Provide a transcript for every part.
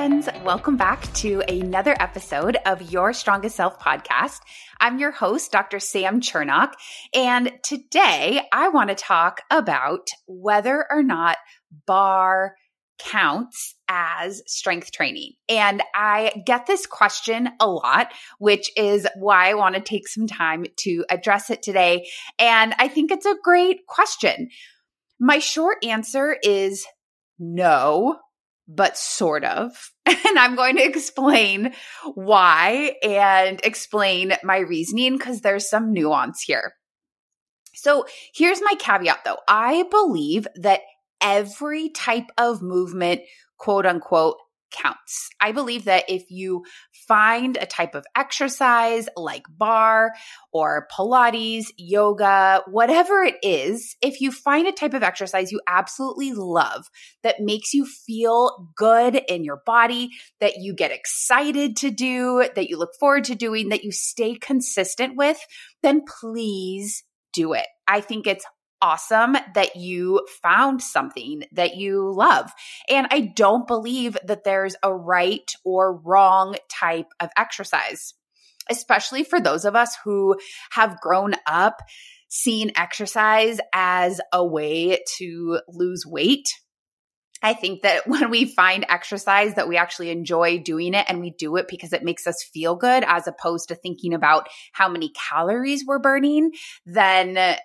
friends. Welcome back to another episode of Your Strongest Self podcast. I'm your host, Dr. Sam Chernak. And today I want to talk about whether or not barre counts as strength training. And I get this question a lot, which is why I want to take some time to address it today. And I think it's a great question. My short answer is no, but sort of. And I'm going to explain why and explain my reasoning because there's some nuance here. So here's my caveat though. I believe that every type of movement, quote unquote, counts. I believe that if you find a type of exercise like barre or Pilates, yoga, whatever it is, if you find a type of exercise you absolutely love that makes you feel good in your body, that you get excited to do, that you look forward to doing, that you stay consistent with, then please do it. I think it's awesome that you found something that you love. And I don't believe that there's a right or wrong type of exercise, especially for those of us who have grown up seeing exercise as a way to lose weight. I think that when we find exercise that we actually enjoy doing it and we do it because it makes us feel good as opposed to thinking about how many calories we're burning, then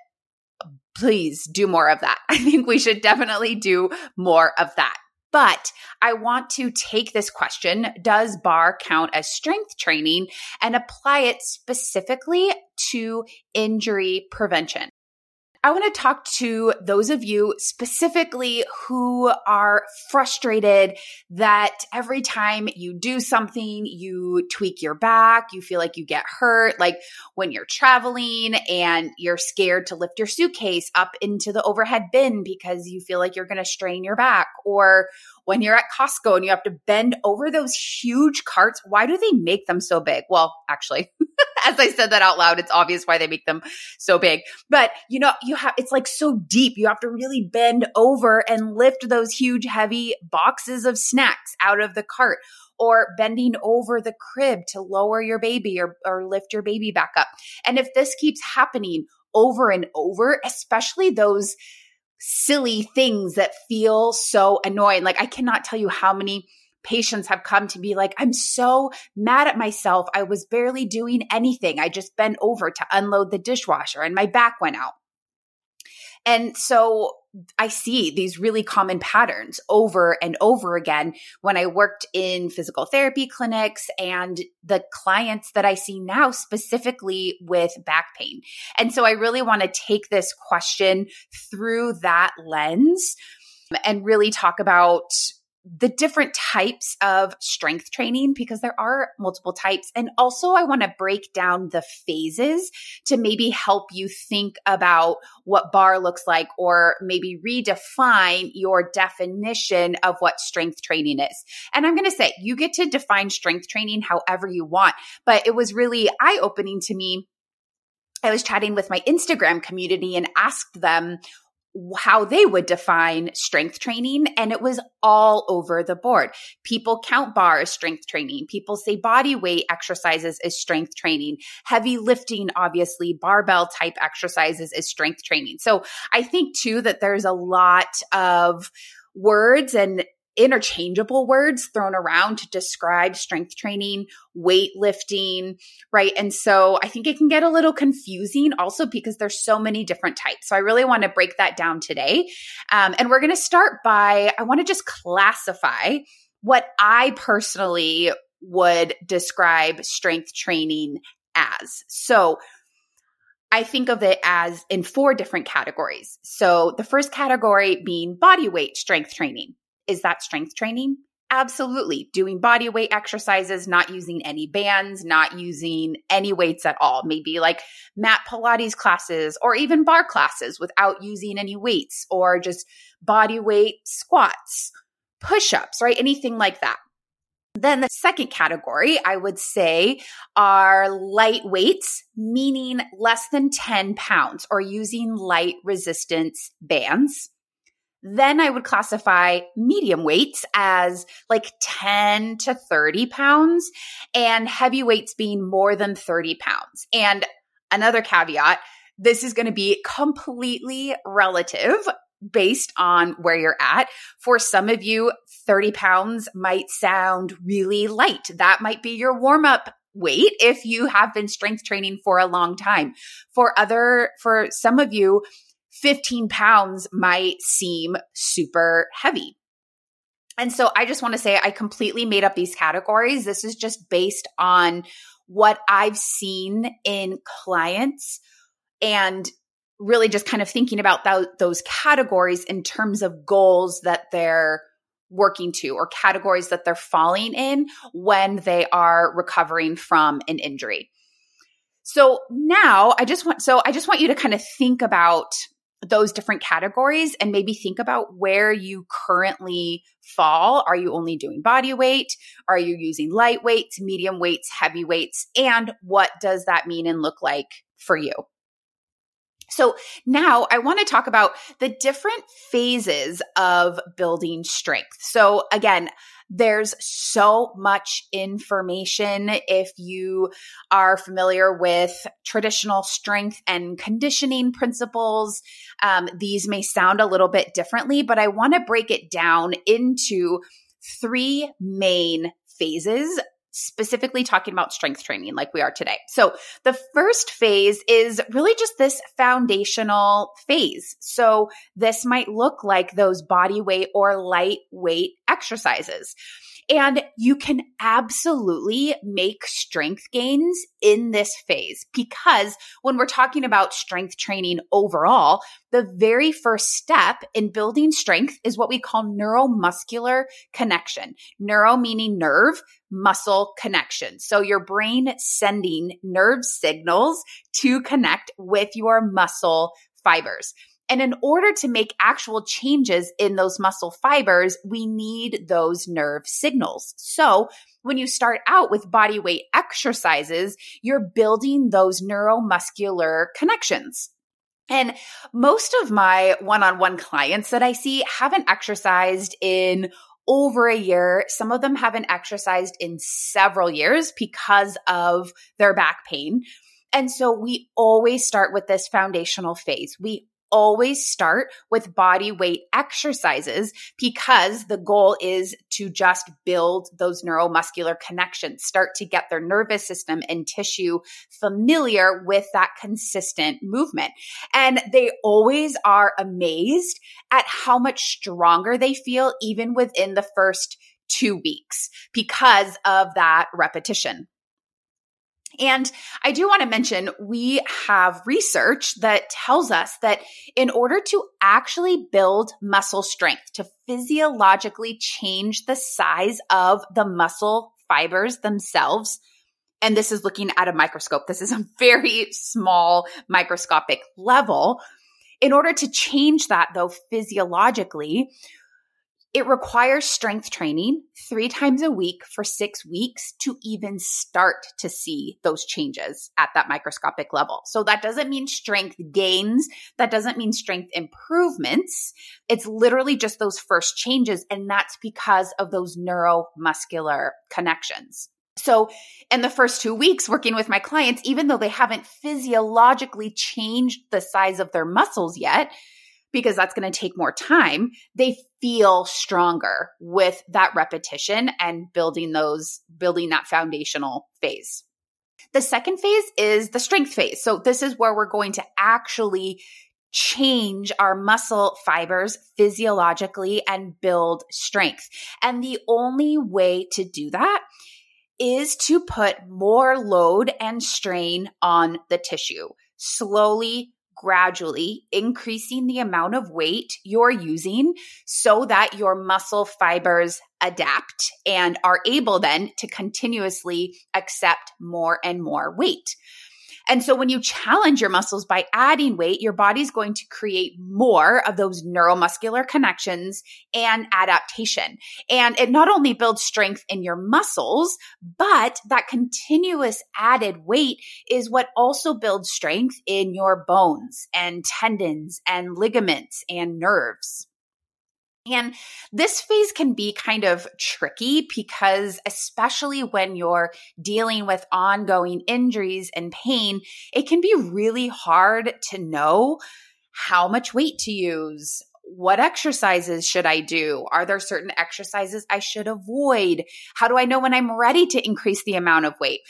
please do more of that. I think we should definitely do more of that. But I want to take this question Does barre count as strength training and apply it specifically to injury prevention? I want to talk to those of you specifically who are frustrated that every time you do something, you tweak your back, you feel like you get hurt. Like when you're traveling and you're scared to lift your suitcase up into the overhead bin because you feel like you're going to strain your back, or when you're at Costco and you have to bend over those huge carts. Why do they make them so big? Well, actually, as I said that out loud, it's obvious why they make them so big. But you know, you have, it's like so deep. You have to really bend over and lift those huge, heavy boxes of snacks out of the cart or bending over the crib to lower your baby or, or lift your baby back up. And if this keeps happening over and over, especially those silly things that feel so annoying. Like I cannot tell you how many patients have come to be like, I'm so mad at myself. I was barely doing anything. I just bent over to unload the dishwasher and my back went out. And so I see these really common patterns over and over again when I worked in physical therapy clinics and the clients that I see now specifically with back pain. And so I really want to take this question through that lens and really talk about the different types of strength training because there are multiple types. And also, I want to break down the phases to maybe help you think about what barre looks like or maybe redefine your definition of what strength training is. And I'm going to say you get to define strength training however you want, but it was really eye opening to me. I was chatting with my Instagram community and asked them how they would define strength training and it was all over the board. People count barre as strength training. People say body weight exercises is strength training. Heavy lifting, obviously, barbell type exercises is strength training. So I think too that there's a lot of words and interchangeable words thrown around to describe strength training, weightlifting, right? And so I think it can get a little confusing also because there's so many different types. So I really want to break that down today. Um, and we're going to start by, I want to just classify what I personally would describe strength training as. So I think of it as in four different categories. So the first category being body weight strength training. Is that strength training? Absolutely. Doing body weight exercises, not using any bands, not using any weights at all. Maybe like mat Pilates classes or even barre classes without using any weights or just body weight squats, push ups, right? Anything like that. Then the second category I would say are light weights, meaning less than 10 pounds or using light resistance bands. Then I would classify medium weights as like 10 to 30 pounds and heavy weights being more than 30 pounds. And another caveat, this is going to be completely relative based on where you're at. For some of you, 30 pounds might sound really light. That might be your warm up weight if you have been strength training for a long time. For other, for some of you, 15 pounds might seem super heavy. And so I just want to say I completely made up these categories. This is just based on what I've seen in clients and really just kind of thinking about th- those categories in terms of goals that they're working to or categories that they're falling in when they are recovering from an injury. So now I just want so I just want you to kind of think about those different categories and maybe think about where you currently fall. Are you only doing body weight? Are you using light weights, medium weights, heavy weights? And what does that mean and look like for you? So now I want to talk about the different phases of building strength. So again, there's so much information. If you are familiar with traditional strength and conditioning principles, um, these may sound a little bit differently, but I want to break it down into three main phases specifically talking about strength training like we are today. So the first phase is really just this foundational phase. So this might look like those body weight or lightweight exercises. And you can absolutely make strength gains in this phase because when we're talking about strength training overall, the very first step in building strength is what we call neuromuscular connection. Neuro meaning nerve, muscle connection. So your brain sending nerve signals to connect with your muscle fibers. And in order to make actual changes in those muscle fibers, we need those nerve signals. So when you start out with body weight exercises, you're building those neuromuscular connections. And most of my one on one clients that I see haven't exercised in over a year. Some of them haven't exercised in several years because of their back pain. And so we always start with this foundational phase. We always start with body weight exercises because the goal is to just build those neuromuscular connections, start to get their nervous system and tissue familiar with that consistent movement. And they always are amazed at how much stronger they feel even within the first two weeks because of that repetition. And I do want to mention we have research that tells us that in order to actually build muscle strength, to physiologically change the size of the muscle fibers themselves, and this is looking at a microscope, this is a very small microscopic level. In order to change that though physiologically, it requires strength training three times a week for six weeks to even start to see those changes at that microscopic level. So that doesn't mean strength gains. That doesn't mean strength improvements. It's literally just those first changes. And that's because of those neuromuscular connections. So, in the first two weeks working with my clients, even though they haven't physiologically changed the size of their muscles yet, because that's going to take more time, they feel stronger with that repetition and building those, building that foundational phase. The second phase is the strength phase. So this is where we're going to actually change our muscle fibers physiologically and build strength. And the only way to do that is to put more load and strain on the tissue slowly gradually increasing the amount of weight you're using so that your muscle fibers adapt and are able then to continuously accept more and more weight. And so when you challenge your muscles by adding weight, your body's going to create more of those neuromuscular connections and adaptation. And it not only builds strength in your muscles, but that continuous added weight is what also builds strength in your bones and tendons and ligaments and nerves. And this phase can be kind of tricky because, especially when you're dealing with ongoing injuries and pain, it can be really hard to know how much weight to use. What exercises should I do? Are there certain exercises I should avoid? How do I know when I'm ready to increase the amount of weight?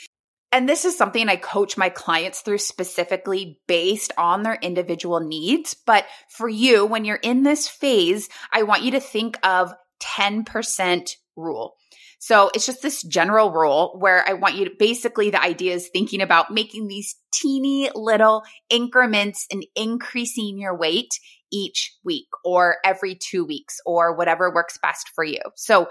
And this is something I coach my clients through specifically based on their individual needs. But for you, when you're in this phase, I want you to think of 10% rule. So it's just this general rule where I want you to basically the idea is thinking about making these teeny little increments and increasing your weight each week or every two weeks or whatever works best for you. So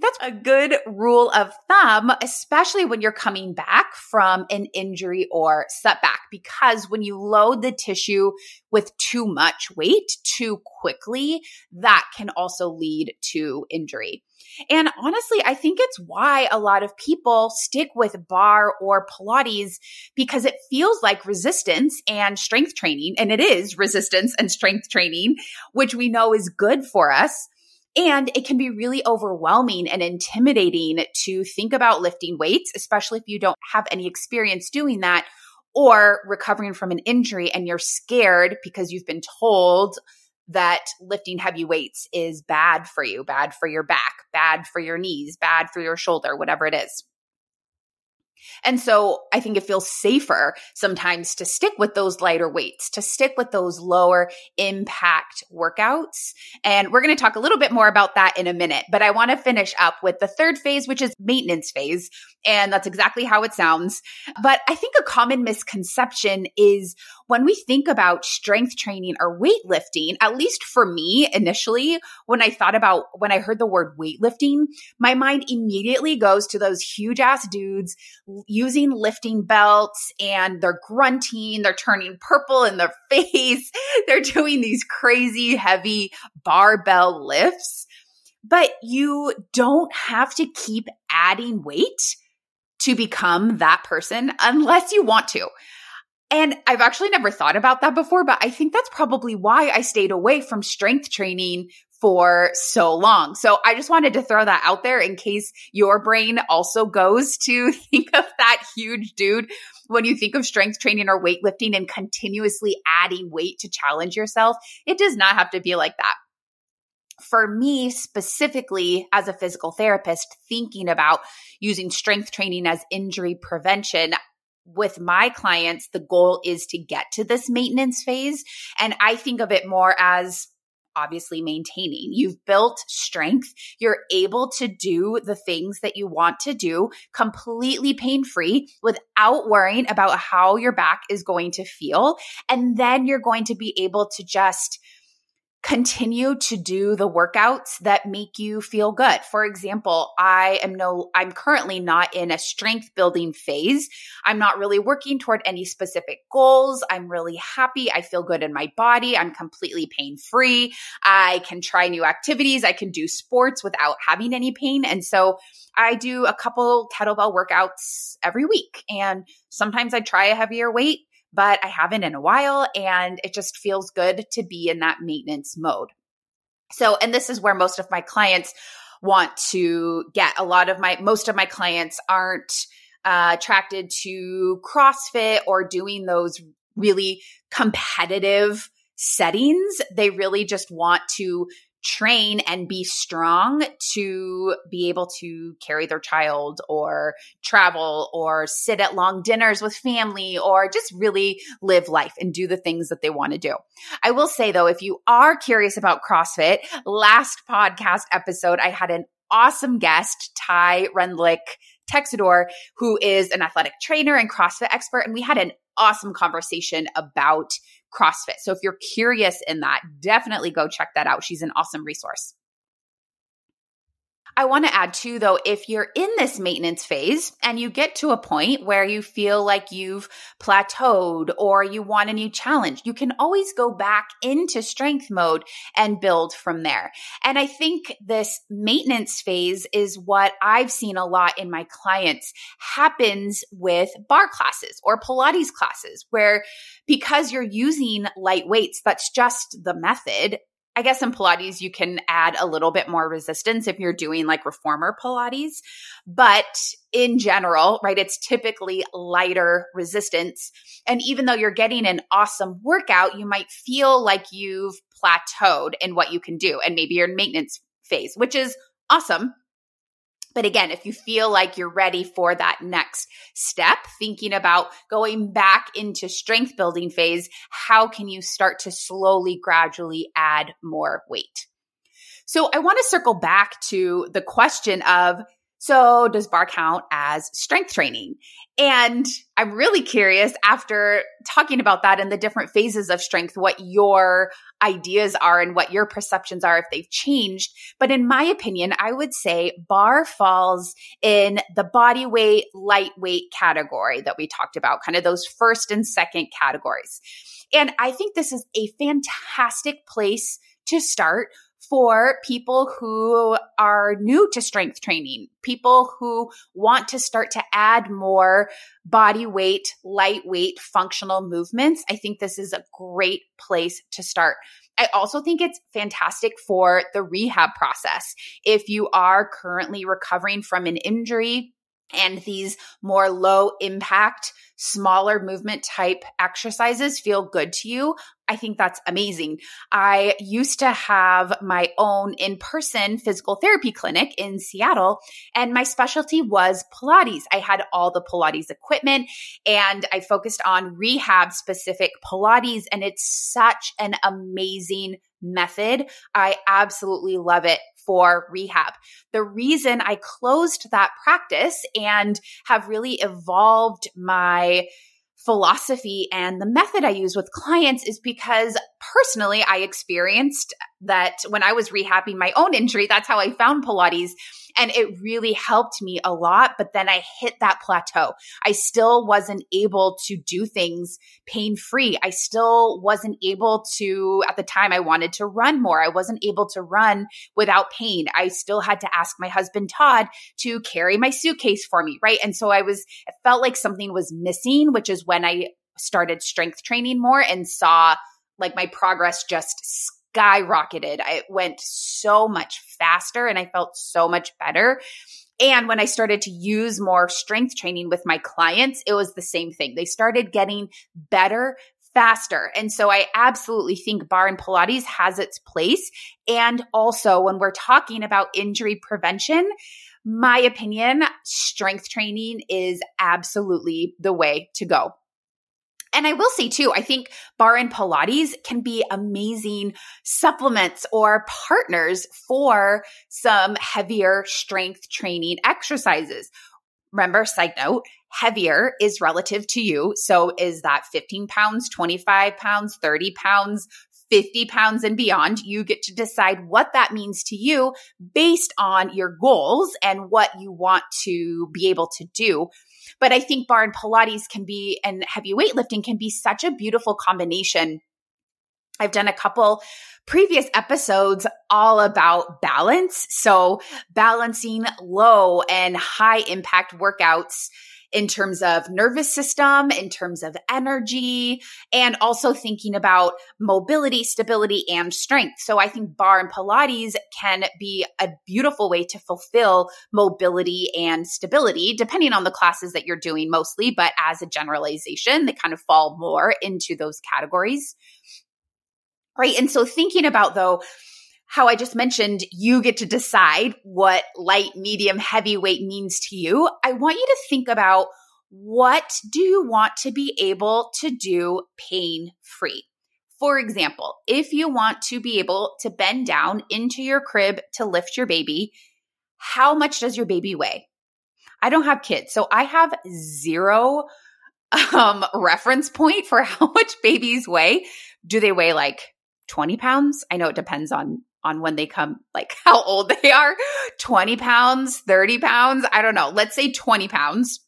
that's a good rule of thumb, especially when you're coming back from an injury or setback, because when you load the tissue with too much weight too quickly, that can also lead to injury. And honestly, I think it's why a lot of people stick with barre or Pilates because it feels like resistance and strength training. And it is resistance and strength training, which we know is good for us. And it can be really overwhelming and intimidating to think about lifting weights, especially if you don't have any experience doing that or recovering from an injury and you're scared because you've been told that lifting heavy weights is bad for you, bad for your back, bad for your knees, bad for your shoulder, whatever it is. And so I think it feels safer sometimes to stick with those lighter weights, to stick with those lower impact workouts. And we're going to talk a little bit more about that in a minute, but I want to finish up with the third phase, which is maintenance phase. And that's exactly how it sounds. But I think a common misconception is when we think about strength training or weightlifting, at least for me initially, when I thought about when I heard the word weightlifting, my mind immediately goes to those huge ass dudes using lifting belts and they're grunting, they're turning purple in their face, they're doing these crazy heavy barbell lifts. But you don't have to keep adding weight to become that person unless you want to. And I've actually never thought about that before, but I think that's probably why I stayed away from strength training for so long. So I just wanted to throw that out there in case your brain also goes to think of that huge dude when you think of strength training or weightlifting and continuously adding weight to challenge yourself. It does not have to be like that for me specifically as a physical therapist thinking about using strength training as injury prevention with my clients, the goal is to get to this maintenance phase. And I think of it more as obviously maintaining. You've built strength. You're able to do the things that you want to do completely pain free without worrying about how your back is going to feel. And then you're going to be able to just continue to do the workouts that make you feel good. For example, I am no, I'm currently not in a strength building phase. I'm not really working toward any specific goals. I'm really happy. I feel good in my body. I'm completely pain free. I can try new activities. I can do sports without having any pain. And so I do a couple kettlebell workouts every week. And sometimes I try a heavier weight but I haven't in a while. And it just feels good to be in that maintenance mode. So, and this is where most of my clients want to get. A lot of my, most of my clients aren't uh, attracted to CrossFit or doing those really competitive settings. They really just want to train and be strong to be able to carry their child or travel or sit at long dinners with family or just really live life and do the things that they want to do. I will say though, if you are curious about CrossFit, last podcast episode, I had an awesome guest, Ty Rendlick Texador, who is an athletic trainer and CrossFit expert. And we had an awesome conversation about CrossFit. So if you're curious in that, definitely go check that out. She's an awesome resource. I want to add too, though, if you're in this maintenance phase and you get to a point where you feel like you've plateaued or you want a new challenge, you can always go back into strength mode and build from there. And I think this maintenance phase is what I've seen a lot in my clients happens with barre classes or Pilates classes, where because you're using light weights, that's just the method. I guess in Pilates, you can add a little bit more resistance if you're doing like reformer Pilates. But in general, right, it's typically lighter resistance. And even though you're getting an awesome workout, you might feel like you've plateaued in what you can do. And maybe you're in maintenance phase, which is awesome. But again, if you feel like you're ready for that next step, thinking about going back into strength building phase, how can you start to slowly, gradually add more weight? So I want to circle back to the question of so, does barre count as strength training? And I'm really curious after talking about that and the different phases of strength, what your ideas are and what your perceptions are if they've changed. But in my opinion, I would say barre falls in the body weight, lightweight category that we talked about, kind of those first and second categories. And I think this is a fantastic place to start for people who are new to strength training, people who want to start to add more body weight, lightweight functional movements. I think this is a great place to start. I also think it's fantastic for the rehab process. If you are currently recovering from an injury, and these more low impact, smaller movement type exercises feel good to you, I think that's amazing. I used to have my own in person physical therapy clinic in Seattle, and my specialty was Pilates. I had all the Pilates equipment and I focused on rehab specific Pilates, and it's such an amazing method. I absolutely love it for rehab. The reason I closed that practice and have really evolved my philosophy and the method I use with clients is because personally I experienced that when I was rehabbing my own injury, that's how I found Pilates. And it really helped me a lot. But then I hit that plateau. I still wasn't able to do things pain free. I still wasn't able to, at the time, I wanted to run more. I wasn't able to run without pain. I still had to ask my husband, Todd, to carry my suitcase for me. Right. And so I was, it felt like something was missing, which is when I started strength training more and saw like my progress just skyrocketed. It went so much faster and I felt so much better. And when I started to use more strength training with my clients, it was the same thing. They started getting better faster. And so I absolutely think barre and Pilates has its place. And also when we're talking about injury prevention, my opinion, strength training is absolutely the way to go. And I will say too, I think barre and Pilates can be amazing supplements or partners for some heavier strength training exercises. Remember, side note, heavier is relative to you. So is that 15 pounds, 25 pounds, 30 pounds, 50 pounds and beyond. You get to decide what that means to you based on your goals and what you want to be able to do. But I think barre and Pilates can be, and heavy weightlifting can be such a beautiful combination. I've done a couple previous episodes all about balance. So balancing low and high impact workouts in terms of nervous system, in terms of energy, and also thinking about mobility, stability, and strength. So I think barre and Pilates can be a beautiful way to fulfill mobility and stability, depending on the classes that you're doing mostly. But as a generalization, they kind of fall more into those categories. Right. And so thinking about though, how I just mentioned, you get to decide what light, medium, heavyweight means to you. I want you to think about what do you want to be able to do pain free? For example, if you want to be able to bend down into your crib to lift your baby, how much does your baby weigh? I don't have kids, so I have zero um, reference point for how much babies weigh. Do they weigh like 20 pounds? I know it depends on on when they come, like how old they are 20 pounds, 30 pounds. I don't know. Let's say 20 pounds.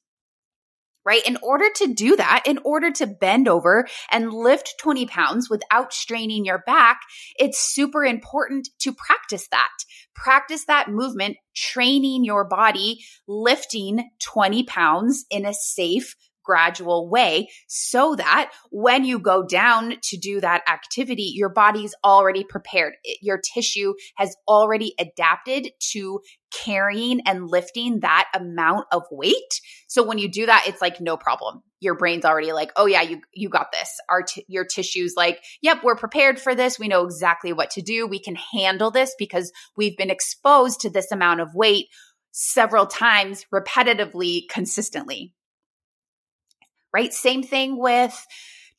Right. In order to do that, in order to bend over and lift 20 pounds without straining your back, it's super important to practice that. Practice that movement, training your body, lifting 20 pounds in a safe, gradual way so that when you go down to do that activity, your body's already prepared. Your tissue has already adapted to carrying and lifting that amount of weight. So when you do that, it's like no problem. Your brain's already like, "Oh yeah, you you got this." Our t- your tissues like, "Yep, we're prepared for this. We know exactly what to do. We can handle this because we've been exposed to this amount of weight several times repetitively consistently." Right? Same thing with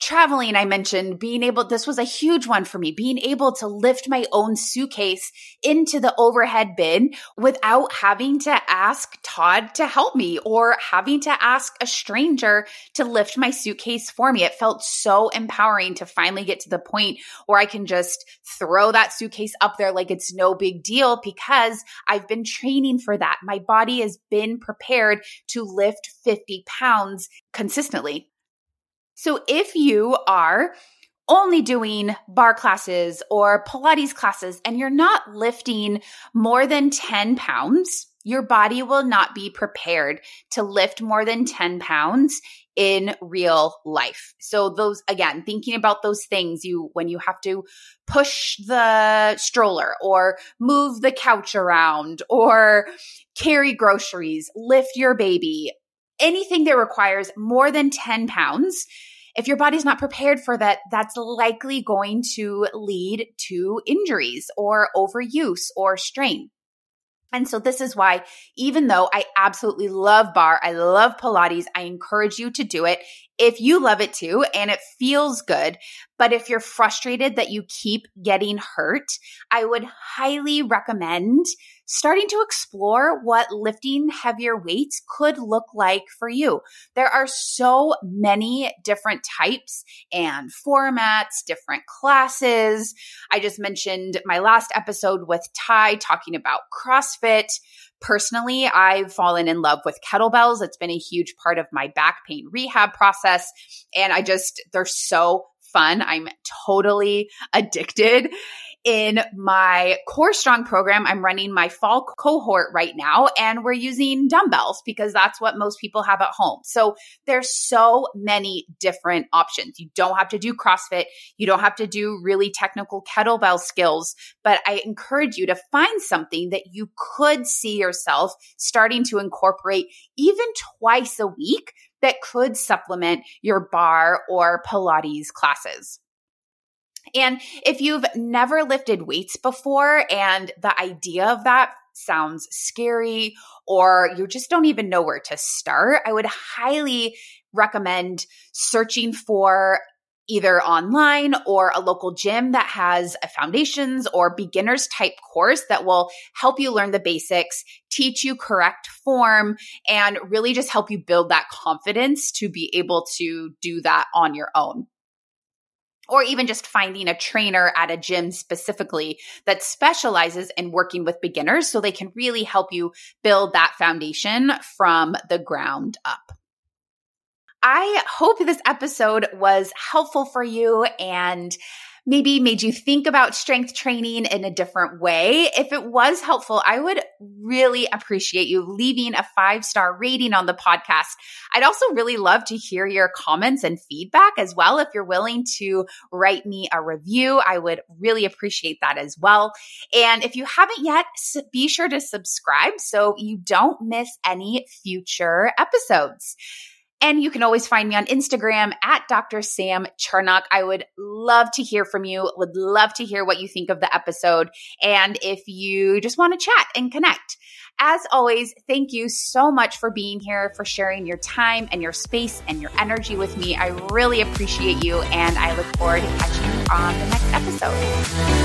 traveling, I mentioned being able, this was a huge one for me, being able to lift my own suitcase into the overhead bin without having to ask Todd to help me or having to ask a stranger to lift my suitcase for me. It felt so empowering to finally get to the point where I can just throw that suitcase up there like it's no big deal because I've been training for that. My body has been prepared to lift 50 pounds consistently. So if you are only doing barre classes or Pilates classes and you're not lifting more than 10 pounds, your body will not be prepared to lift more than 10 pounds in real life. So those again, thinking about those things you when you have to push the stroller or move the couch around or carry groceries, lift your baby, anything that requires more than 10 pounds, if your body's not prepared for that, that's likely going to lead to injuries or overuse or strain. And so this is why, even though I absolutely love barre, I love Pilates, I encourage you to do it if you love it too and it feels good. But if you're frustrated that you keep getting hurt, I would highly recommend starting to explore what lifting heavier weights could look like for you. There are so many different types and formats, different classes. I just mentioned my last episode with Ty talking about CrossFit. Personally, I've fallen in love with kettlebells. It's been a huge part of my back pain rehab process. And I just, they're so fun. I'm totally addicted. In my core strong program i'm running my fall cohort right now and we're using dumbbells because that's what most people have at home. So there's so many different options. You don't have to do crossfit. You don't have to do really technical kettlebell skills but i encourage you to find something that you could see yourself starting to incorporate even twice a week that could supplement your barre or pilates classes. And if you've never lifted weights before and the idea of that sounds scary or you just don't even know where to start, I would highly recommend searching for either online or a local gym that has a foundations or beginners type course that will help you learn the basics, teach you correct form, and really just help you build that confidence to be able to do that on your own or even just finding a trainer at a gym specifically that specializes in working with beginners so they can really help you build that foundation from the ground up. I hope this episode was helpful for you and maybe made you think about strength training in a different way. If it was helpful, I would really appreciate you leaving a five star rating on the podcast. I'd also really love to hear your comments and feedback as well. If you're willing to write me a review, I would really appreciate that as well. And if you haven't yet, be sure to subscribe so you don't miss any future episodes. And you can always find me on Instagram at Dr. Sam Chernak. I would love to hear from you, would love to hear what you think of the episode. And if you just want to chat and connect, as always, thank you so much for being here, for sharing your time and your space and your energy with me. I really appreciate you, and I look forward to catching you on the next episode.